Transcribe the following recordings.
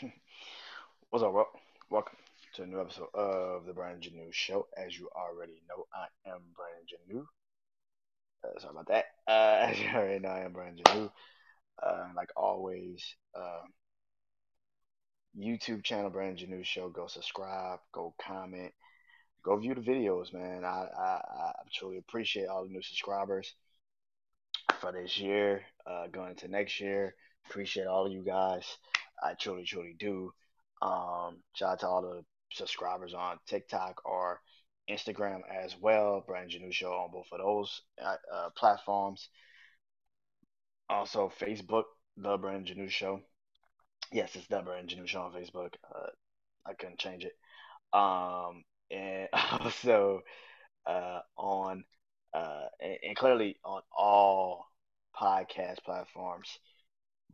What's up, bro? Welcome to a new episode of the Brandon Janeau Show. As you already know, I am Brandon Janeau. Uh, sorry about that. Uh, as you already know, I am Brandon Janeau. Uh, like always, uh, YouTube channel Brandon Janeau Show. Go subscribe, go comment, go view the videos, man. I, I, I truly appreciate all the new subscribers for this year, uh, going into next year. Appreciate all of you guys. I truly, truly do. Um, shout out to all the subscribers on TikTok or Instagram as well. Brandon Janeau Show on both of those uh, uh, platforms. Also, Facebook, The Brandon Janeau Show. Yes, it's The Brandon Janeau Show on Facebook. Uh, I couldn't change it. Um, and also uh, on, uh, and clearly on all podcast platforms.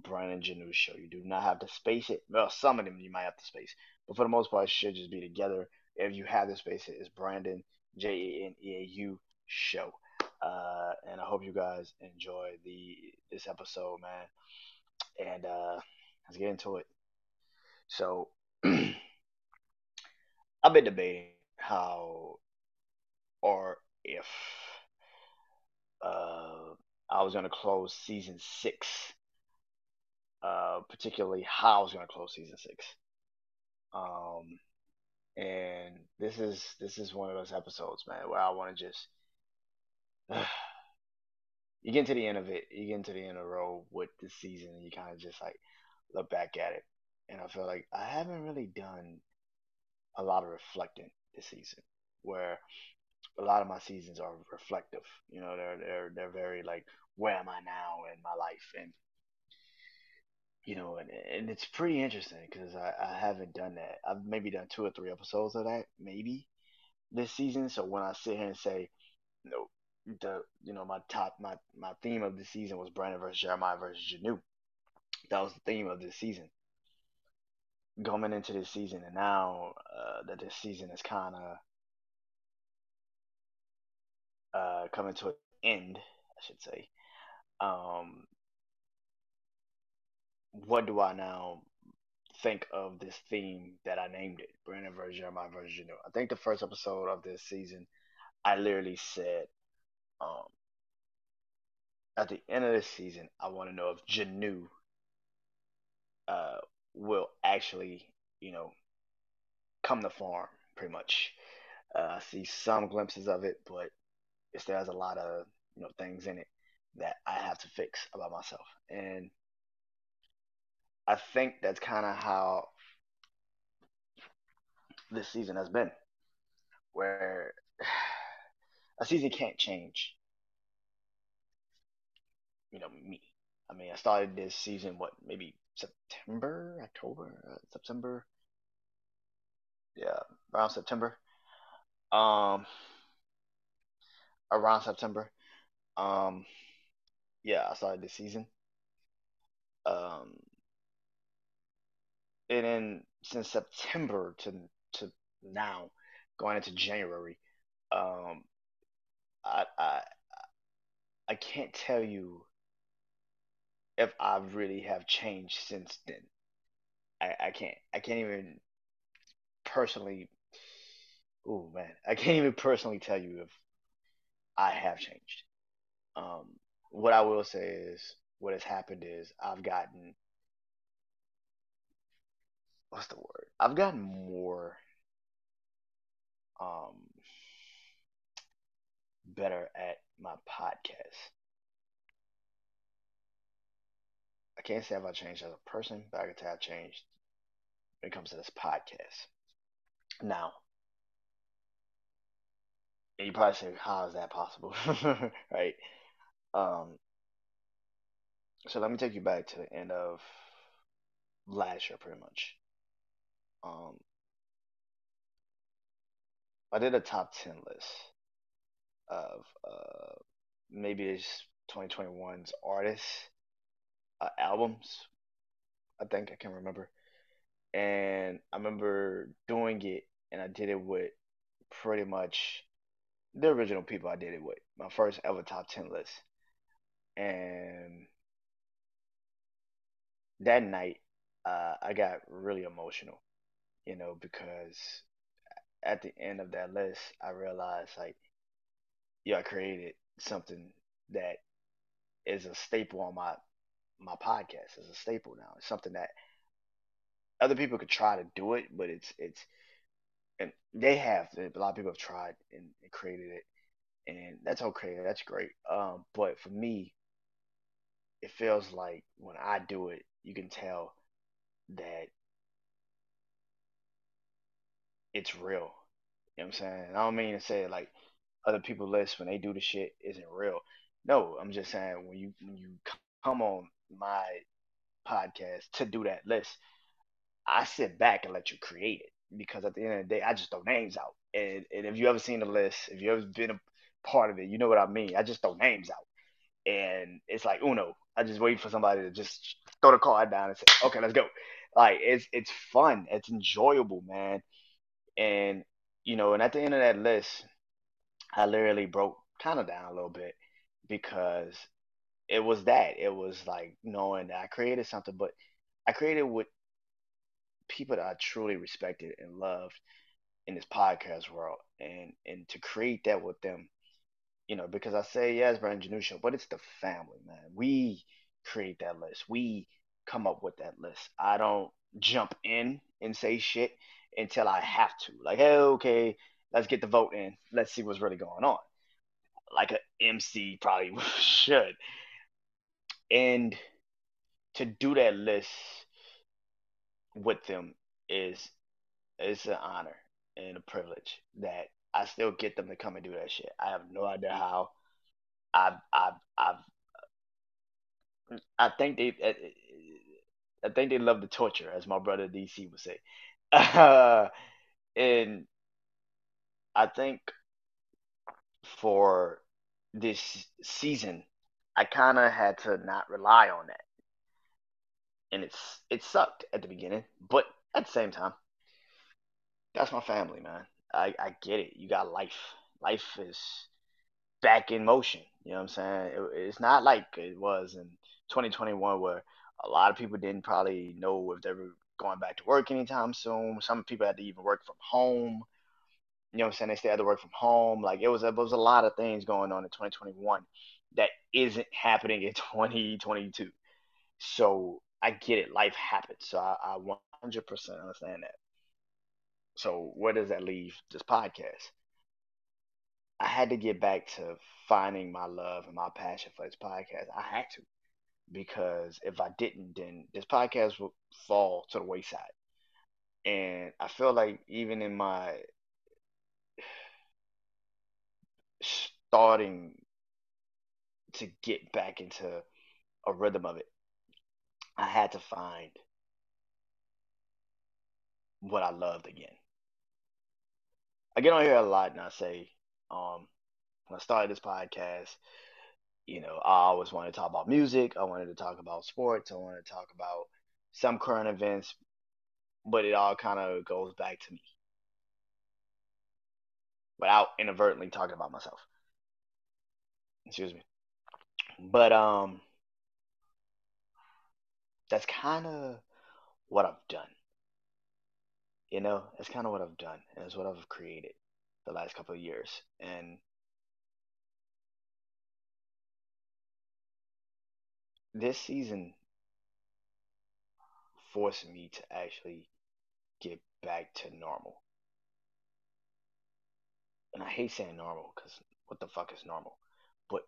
Brandon Janeau show. You do not have to space it. Well, some of them you might have to space, but for the most part, it should just be together. If you have to space it, it's Brandon J A N E A U show. Uh, and I hope you guys enjoy the this episode, man. And uh, let's get into it. So I've been debating how or if uh, I was gonna close season six uh, particularly how I was going to close season six. Um, and this is this is one of those episodes, man, where I want to just uh, you get to the end of it, you get into the end of the road with the season, and you kind of just like look back at it, and I feel like I haven't really done a lot of reflecting this season, where a lot of my seasons are reflective. You know, they're they're they're very like, where am I now in my life, and you know, and, and it's pretty interesting because I, I haven't done that. I've maybe done two or three episodes of that, maybe this season. So when I sit here and say, you know, the you know my top my my theme of the season was Brandon versus Jeremiah versus Janeau. That was the theme of this season. Going into this season, and now uh, that this season is kind of uh, coming to an end, I should say. Um, what do I now think of this theme that I named it, Brandon versus Jeremiah versus Janeau? I think the first episode of this season, I literally said, um, at the end of this season, I want to know if Janeau uh, will actually, you know, come to farm, pretty much. Uh, I see some glimpses of it, but it still has a lot of, you know, things in it that I have to fix about myself. And I think that's kind of how this season has been, where a season can't change. You know me. I mean, I started this season what maybe September, October, uh, September. Yeah, around September. Um, around September. Um, yeah, I started this season. Um, and then since September to to now, going into January, um, I I I can't tell you if I really have changed since then. I I can't I can't even personally. Oh man, I can't even personally tell you if I have changed. Um, what I will say is what has happened is I've gotten what's the word? I've gotten more um better at my podcast. I can't say I've changed as a person, but I can say I've changed when it comes to this podcast. Now, you probably say, how is that possible? right? Um, so let me take you back to the end of last year, pretty much. Um, I did a top 10 list of uh, maybe it's 2021's artists, uh, albums. I think I can remember. And I remember doing it, and I did it with pretty much the original people I did it with. My first ever top 10 list. And that night, uh, I got really emotional, you know, because at the end of that list, I realized like, yeah, I created something that is a staple on my my podcast. It's a staple now. It's something that other people could try to do it, but it's it's and they have a lot of people have tried and, and created it, and that's okay. That's great. Um, but for me, it feels like when I do it, you can tell that it's real. You know what I'm saying? I don't mean to say like other people list when they do the shit isn't real. No, I'm just saying when you when you come on my podcast to do that list, I sit back and let you create it because at the end of the day, I just throw names out. And and if you ever seen the list, if you ever been a part of it, you know what I mean. I just throw names out, and it's like Uno. I just wait for somebody to just throw the card down and say, "Okay, let's go." Like it's it's fun, it's enjoyable, man. And you know, and at the end of that list, I literally broke kind of down a little bit because it was that. It was like knowing that I created something, but I created with people that I truly respected and loved in this podcast world, and and to create that with them, you know, because I say yes, Brandon Janeau Show, but it's the family, man. We create that list. We come up with that list. I don't jump in and say shit until I have to. Like, hey, okay, let's get the vote in. Let's see what's really going on. Like a MC probably should. And to do that list with them is it's an honor and a privilege that I still get them to come and do that shit. I have no idea how. I've I've I've I think they I think they love the torture, as my brother DC would say. Uh, and I think for this season, I kind of had to not rely on that, and it's it sucked at the beginning, but at the same time, that's my family, man. I I get it. You got life. Life is back in motion. You know what I'm saying? It, it's not like it was in 2021 where a lot of people didn't probably know if they were going back to work anytime soon. Some people had to even work from home. You know what I'm saying? They still had to work from home. Like it was, it was a lot of things going on in 2021 that isn't happening in 2022. So I get it. Life happens. So I, I 100% understand that. So where does that leave this podcast? I had to get back to finding my love and my passion for this podcast. I had to because if I didn't, then this podcast would fall to the wayside. And I feel like even in my starting to get back into a rhythm of it, I had to find what I loved again. I get on here a lot and I say, um, when I started this podcast, you know, I always wanted to talk about music. I wanted to talk about sports. I wanted to talk about some current events, but it all kind of goes back to me without inadvertently talking about myself. Excuse me. But um that's kind of what I've done. You know, that's kind of what I've done, and it's what I've created the last couple of years. And this season forced me to actually get back to normal. And I hate saying normal because what the fuck is normal? But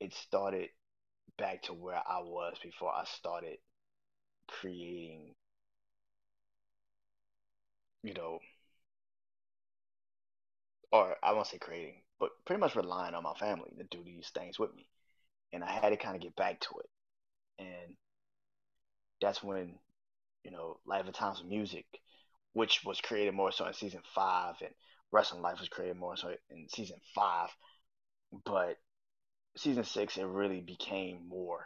it started back to where I was before I started creating, you know, or I won't say creating, but pretty much relying on my family to do these things with me. And I had to kind of get back to it. And that's when, you know, Life of Times Music, which was created more so in season five, and Wrestling Life was created more so in season five. But season six, it really became more.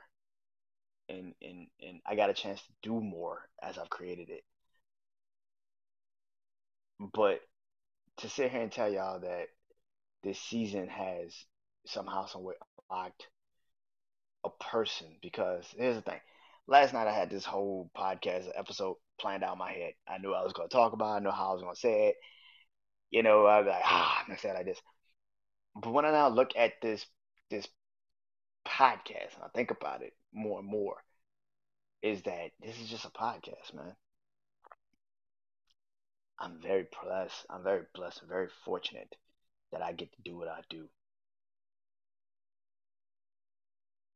And, and, and I got a chance to do more as I've created it. But to sit here and tell y'all that this season has somehow, some way unlocked a person because here's the thing last night I had this whole podcast episode planned out in my head. I knew I was going to talk about. It, I knew how I was going to say it. You know, I was like, ah, I'm gonna say it like this. But when I now look at this this podcast and I think about it more and more, is that this is just a podcast, man. I'm very blessed. I'm very blessed very fortunate that I get to do what I do.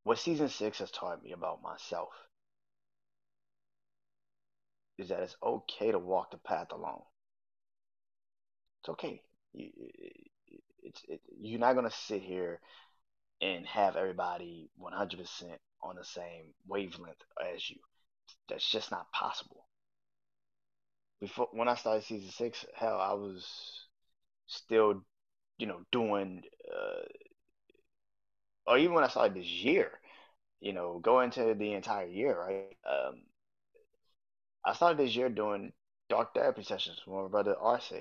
What season six has taught me about myself is that it's okay to walk the path alone. It's okay. You, it's it, you're not gonna sit here and have everybody 100% on the same wavelength as you. That's just not possible. Before when I started season six, hell, I was still, you know, doing, uh, or even when I started this year, you know, going into the entire year, right? Um, I started this year doing dark therapy sessions with my brother Arce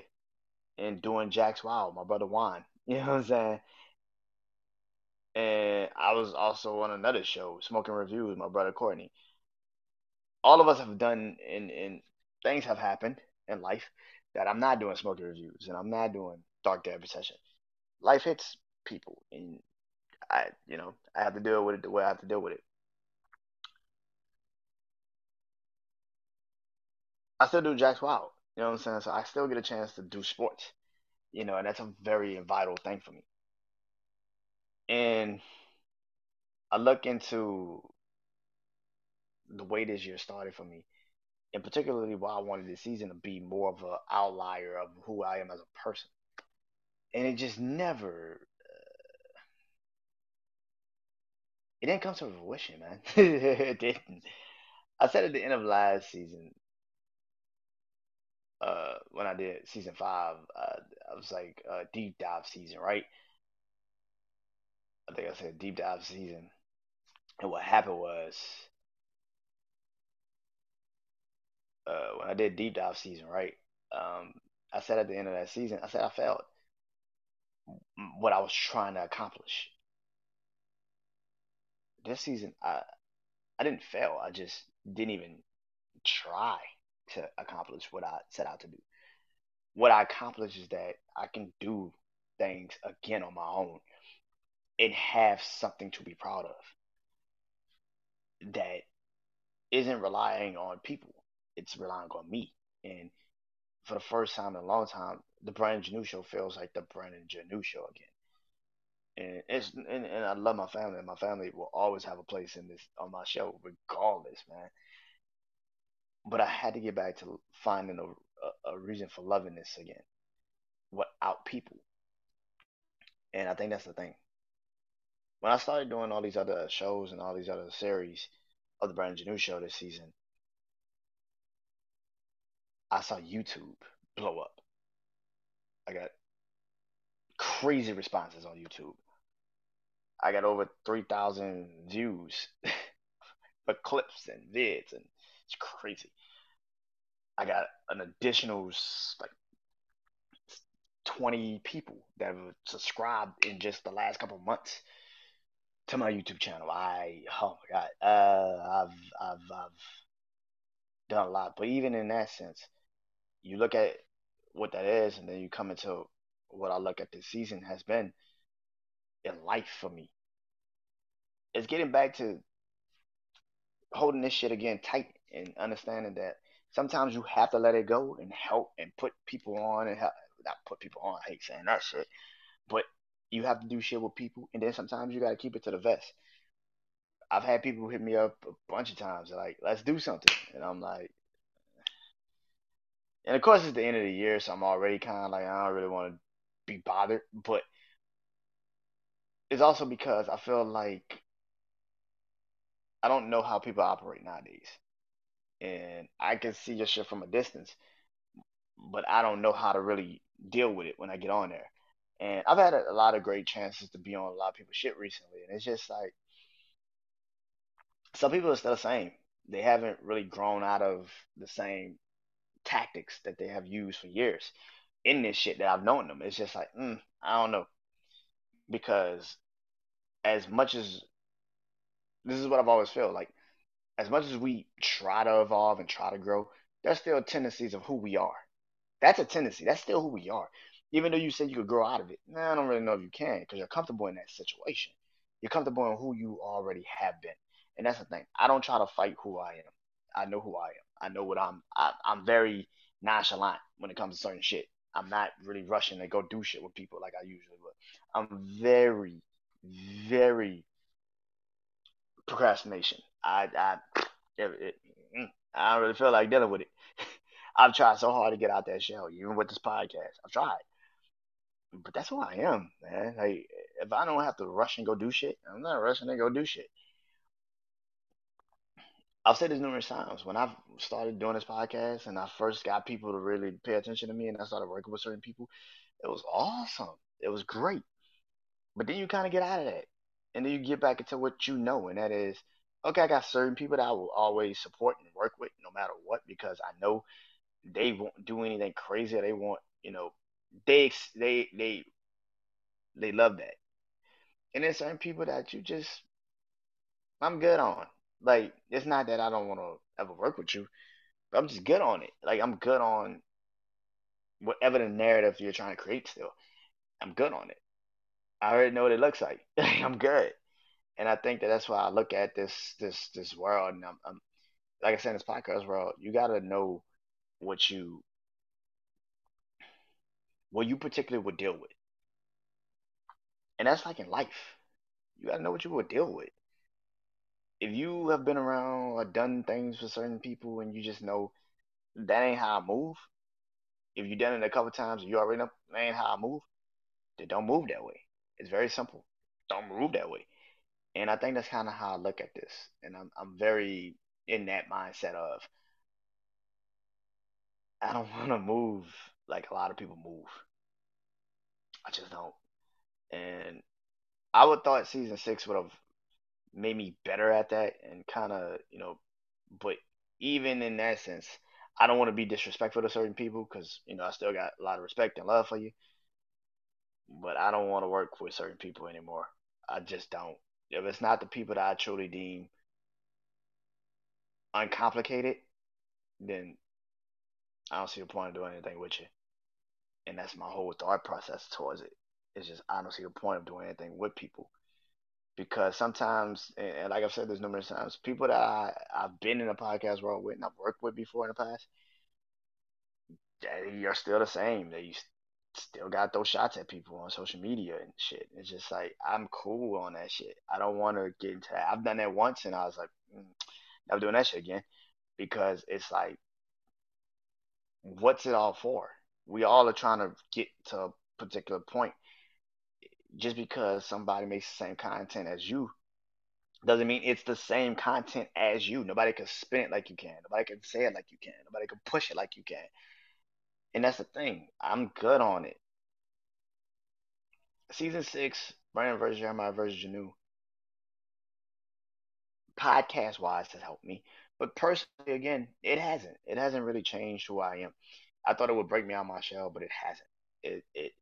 and doing Jack's Wild, my brother Juan. You know what I'm saying? And I was also on another show, Smoking Review with my brother Courtney. All of us have done and and things have happened in life that I'm not doing smoking reviews and I'm not doing dark therapy session. Life hits people and I you know, I have to deal with it the way I have to deal with it. I still do Jack's Wild. You know what I'm saying? So I still get a chance to do sports. You know, and that's a very vital thing for me. And I look into the way this year started for me, and particularly why I wanted this season to be more of an outlier of who I am as a person. And it just never, uh, it didn't come to fruition, man. it didn't. I said at the end of last season, uh, when I did season five, uh, I was like uh, deep dive season, right? I think I said deep dive season. And what happened was, uh, when I did deep dive season, right? Um, I said at the end of that season, I said I failed what I was trying to accomplish. This season, I I didn't fail. I just didn't even try to accomplish what I set out to do. What I accomplished is that I can do things again on my own and have something to be proud of that isn't relying on people. It's relying on me. And for the first time in a long time, the Brandon Janeau show feels like the Brandon Janeau show again. And it's and, and I love my family. And my family will always have a place in this on my show, regardless, man. But I had to get back to finding a, a, a reason for loving this again, without people. And I think that's the thing when I started doing all these other shows and all these other series of the Brandon Janeau show this season, I saw YouTube blow up. I got crazy responses on YouTube. I got over 3,000 views for clips and vids, and it's crazy. I got an additional like 20 people that have subscribed in just the last couple months to my YouTube channel. I oh my god, uh, I've I've I've done a lot, but even in that sense, you look at what that is, and then you come into what I look at this season has been in life for me. It's getting back to holding this shit again tight and understanding that sometimes you have to let it go and help and put people on and help, not put people on. I hate saying that shit, but you have to do shit with people, and then sometimes you got to keep it to the vest. I've had people hit me up a bunch of times, like, let's do something. And I'm like, and of course, it's the end of the year, so I'm already kind of like, I don't really want to be bothered. But it's also because I feel like I don't know how people operate nowadays. And I can see your shit from a distance, but I don't know how to really deal with it when I get on there. And I've had a, a lot of great chances to be on a lot of people's shit recently, and it's just like some people are still the same. They haven't really grown out of the same tactics that they have used for years in this shit that I've known them. It's just like, mm, I don't know. Because as much as this is what I've always felt like, as much as we try to evolve and try to grow, there's still tendencies of who we are. That's a tendency. That's still who we are. Even though you said you could grow out of it, nah, I don't really know if you can because you're comfortable in that situation. You're comfortable in who you already have been, and that's the thing. I don't try to fight who I am. I know who I am. I know what I'm. I, I'm very nonchalant when it comes to certain shit. I'm not really rushing to go do shit with people like I usually would. I'm very, very procrastination. I, I, it, it, mm, I don't really feel like dealing with it. I've tried so hard to get out that shell, even with this podcast. I've tried, but that's who I am, man. Like, if I don't have to rush and go do shit, I'm not rushing to go do shit. I've said this numerous times. When I started doing this podcast and I first got people to really pay attention to me and I started working with certain people, it was awesome. It was great. But then you kind of get out of that. And then you get back into what you know, and that is, okay, I got certain people that I will always support and work with no matter what because I know they won't do anything crazy. They want, you know, they they they they love that. And then certain people that you just I'm good on. Like it's not that I don't want to ever work with you, but I'm just good on it. Like I'm good on whatever the narrative you're trying to create. Still, I'm good on it. I already know what it looks like. I'm good, and I think that that's why I look at this this this world. And I'm, I'm like I said in this podcast world, you got to know what you what you particularly would deal with, and that's like in life. You got to know what you would deal with. If you have been around or done things for certain people, and you just know that ain't how I move. If you done it a couple times, you already know that ain't how I move. Then don't move that way. It's very simple. Don't move that way. And I think that's kind of how I look at this. And I'm I'm very in that mindset of I don't want to move like a lot of people move. I just don't. And I would thought season six would have made me better at that and kind of you know, but even in that sense, I don't want to be disrespectful to certain people because you know I still got a lot of respect and love for you. But I don't want to work with certain people anymore. I just don't. If it's not the people that I truly deem uncomplicated, then I don't see the point of doing anything with you. And that's my whole thought process towards it. It's just I don't see the point of doing anything with people because sometimes, and, like I've said this numerous times, people that I, I've been in a podcast world with and I've worked with before in the past, they are still the same. They still got those shots at people on social media and shit. It's just like I'm cool on that shit. I don't want to get into that. I've done that once and I was like, mm, never doing that shit again because it's like, what's it all for? We all are trying to get to a particular point. Just because somebody makes the same content as you doesn't mean it's the same content as you. Nobody can spin it like you can. Nobody can say it like you can. Nobody can push it like you can. And that's the thing. I'm good on it. Season six, Brandon versus Jeremiah versus Janeau, podcast wise has helped me. But personally, again, it hasn't. It hasn't really changed who I am. I thought it would break me out of my shell, but it hasn't. It it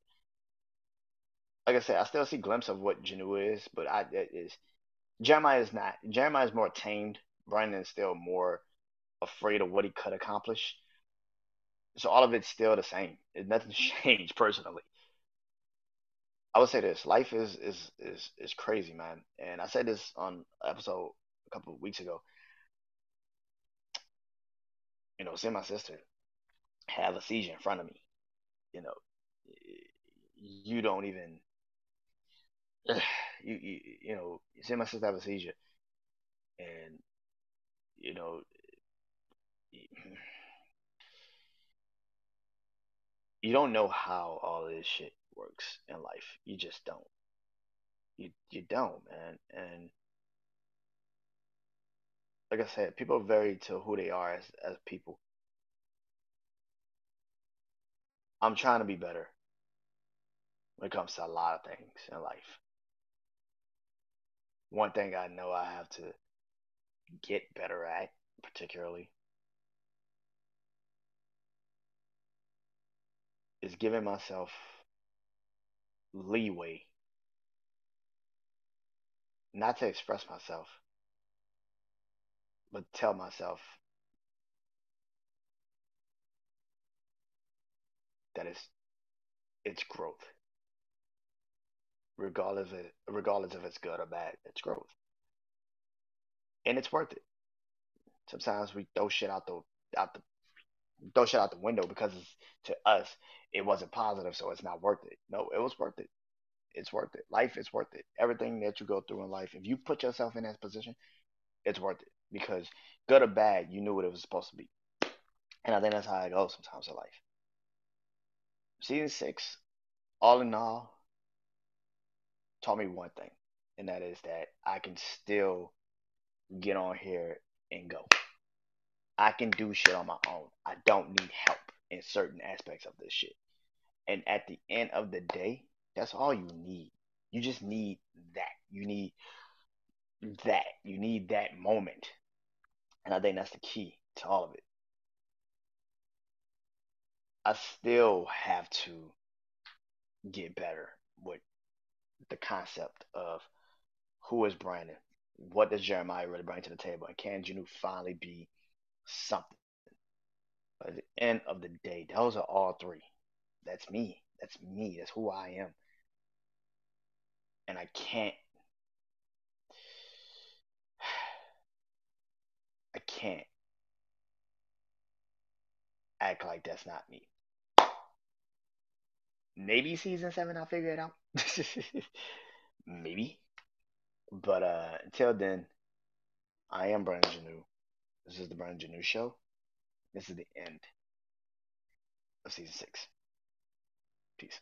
like I said, I still see glimpse of what Janeau is, but I it is Jeremiah is not. Jeremiah is more tamed. Brandon is still more afraid of what he could accomplish. So all of it's still the same. Nothing's changed personally. I would say this: life is is is is crazy, man. And I said this on episode a couple of weeks ago. You know, seeing my sister have a seizure in front of me. You know, you don't even you you, you know, seeing my sister have a seizure, and you know, you don't know how all this shit works in life. You just don't. You you don't, man. And like I said, people vary to who they are as as people. I'm trying to be better when it comes to a lot of things in life. One thing I know I have to get better at, particularly, is giving myself leeway not to express myself, but tell myself that it's it's growth. Regardless of regardless if it's good or bad, it's growth. And it's worth it. Sometimes we throw shit out the out the throw shit out the window because to us it wasn't positive, so it's not worth it. No, it was worth it. It's worth it. Life is worth it. Everything that you go through in life, if you put yourself in that position, it's worth it because good or bad, you knew what it was supposed to be. And I think that's how it goes sometimes in life. Season six, all in all, taught me one thing, and that is that I can still get on here and go. I can do shit on my own. I don't need help in certain aspects of this shit. And at the end of the day, that's all you need. You just need that. You need that. You need that moment. And I think that's the key to all of it. I still have to get better with the concept of who is Brandon? What does Jeremiah really bring to the table? And can Janeau finally be something? But at the end of the day, those are all three. That's me. That's me. That's who I am. And I can't I can't act like that's not me. Maybe season seven I'll figure it out. Maybe. But uh until then, I am Brandon Janeau. This is the Brandon Janeau Show. This is the end of season six. Peace.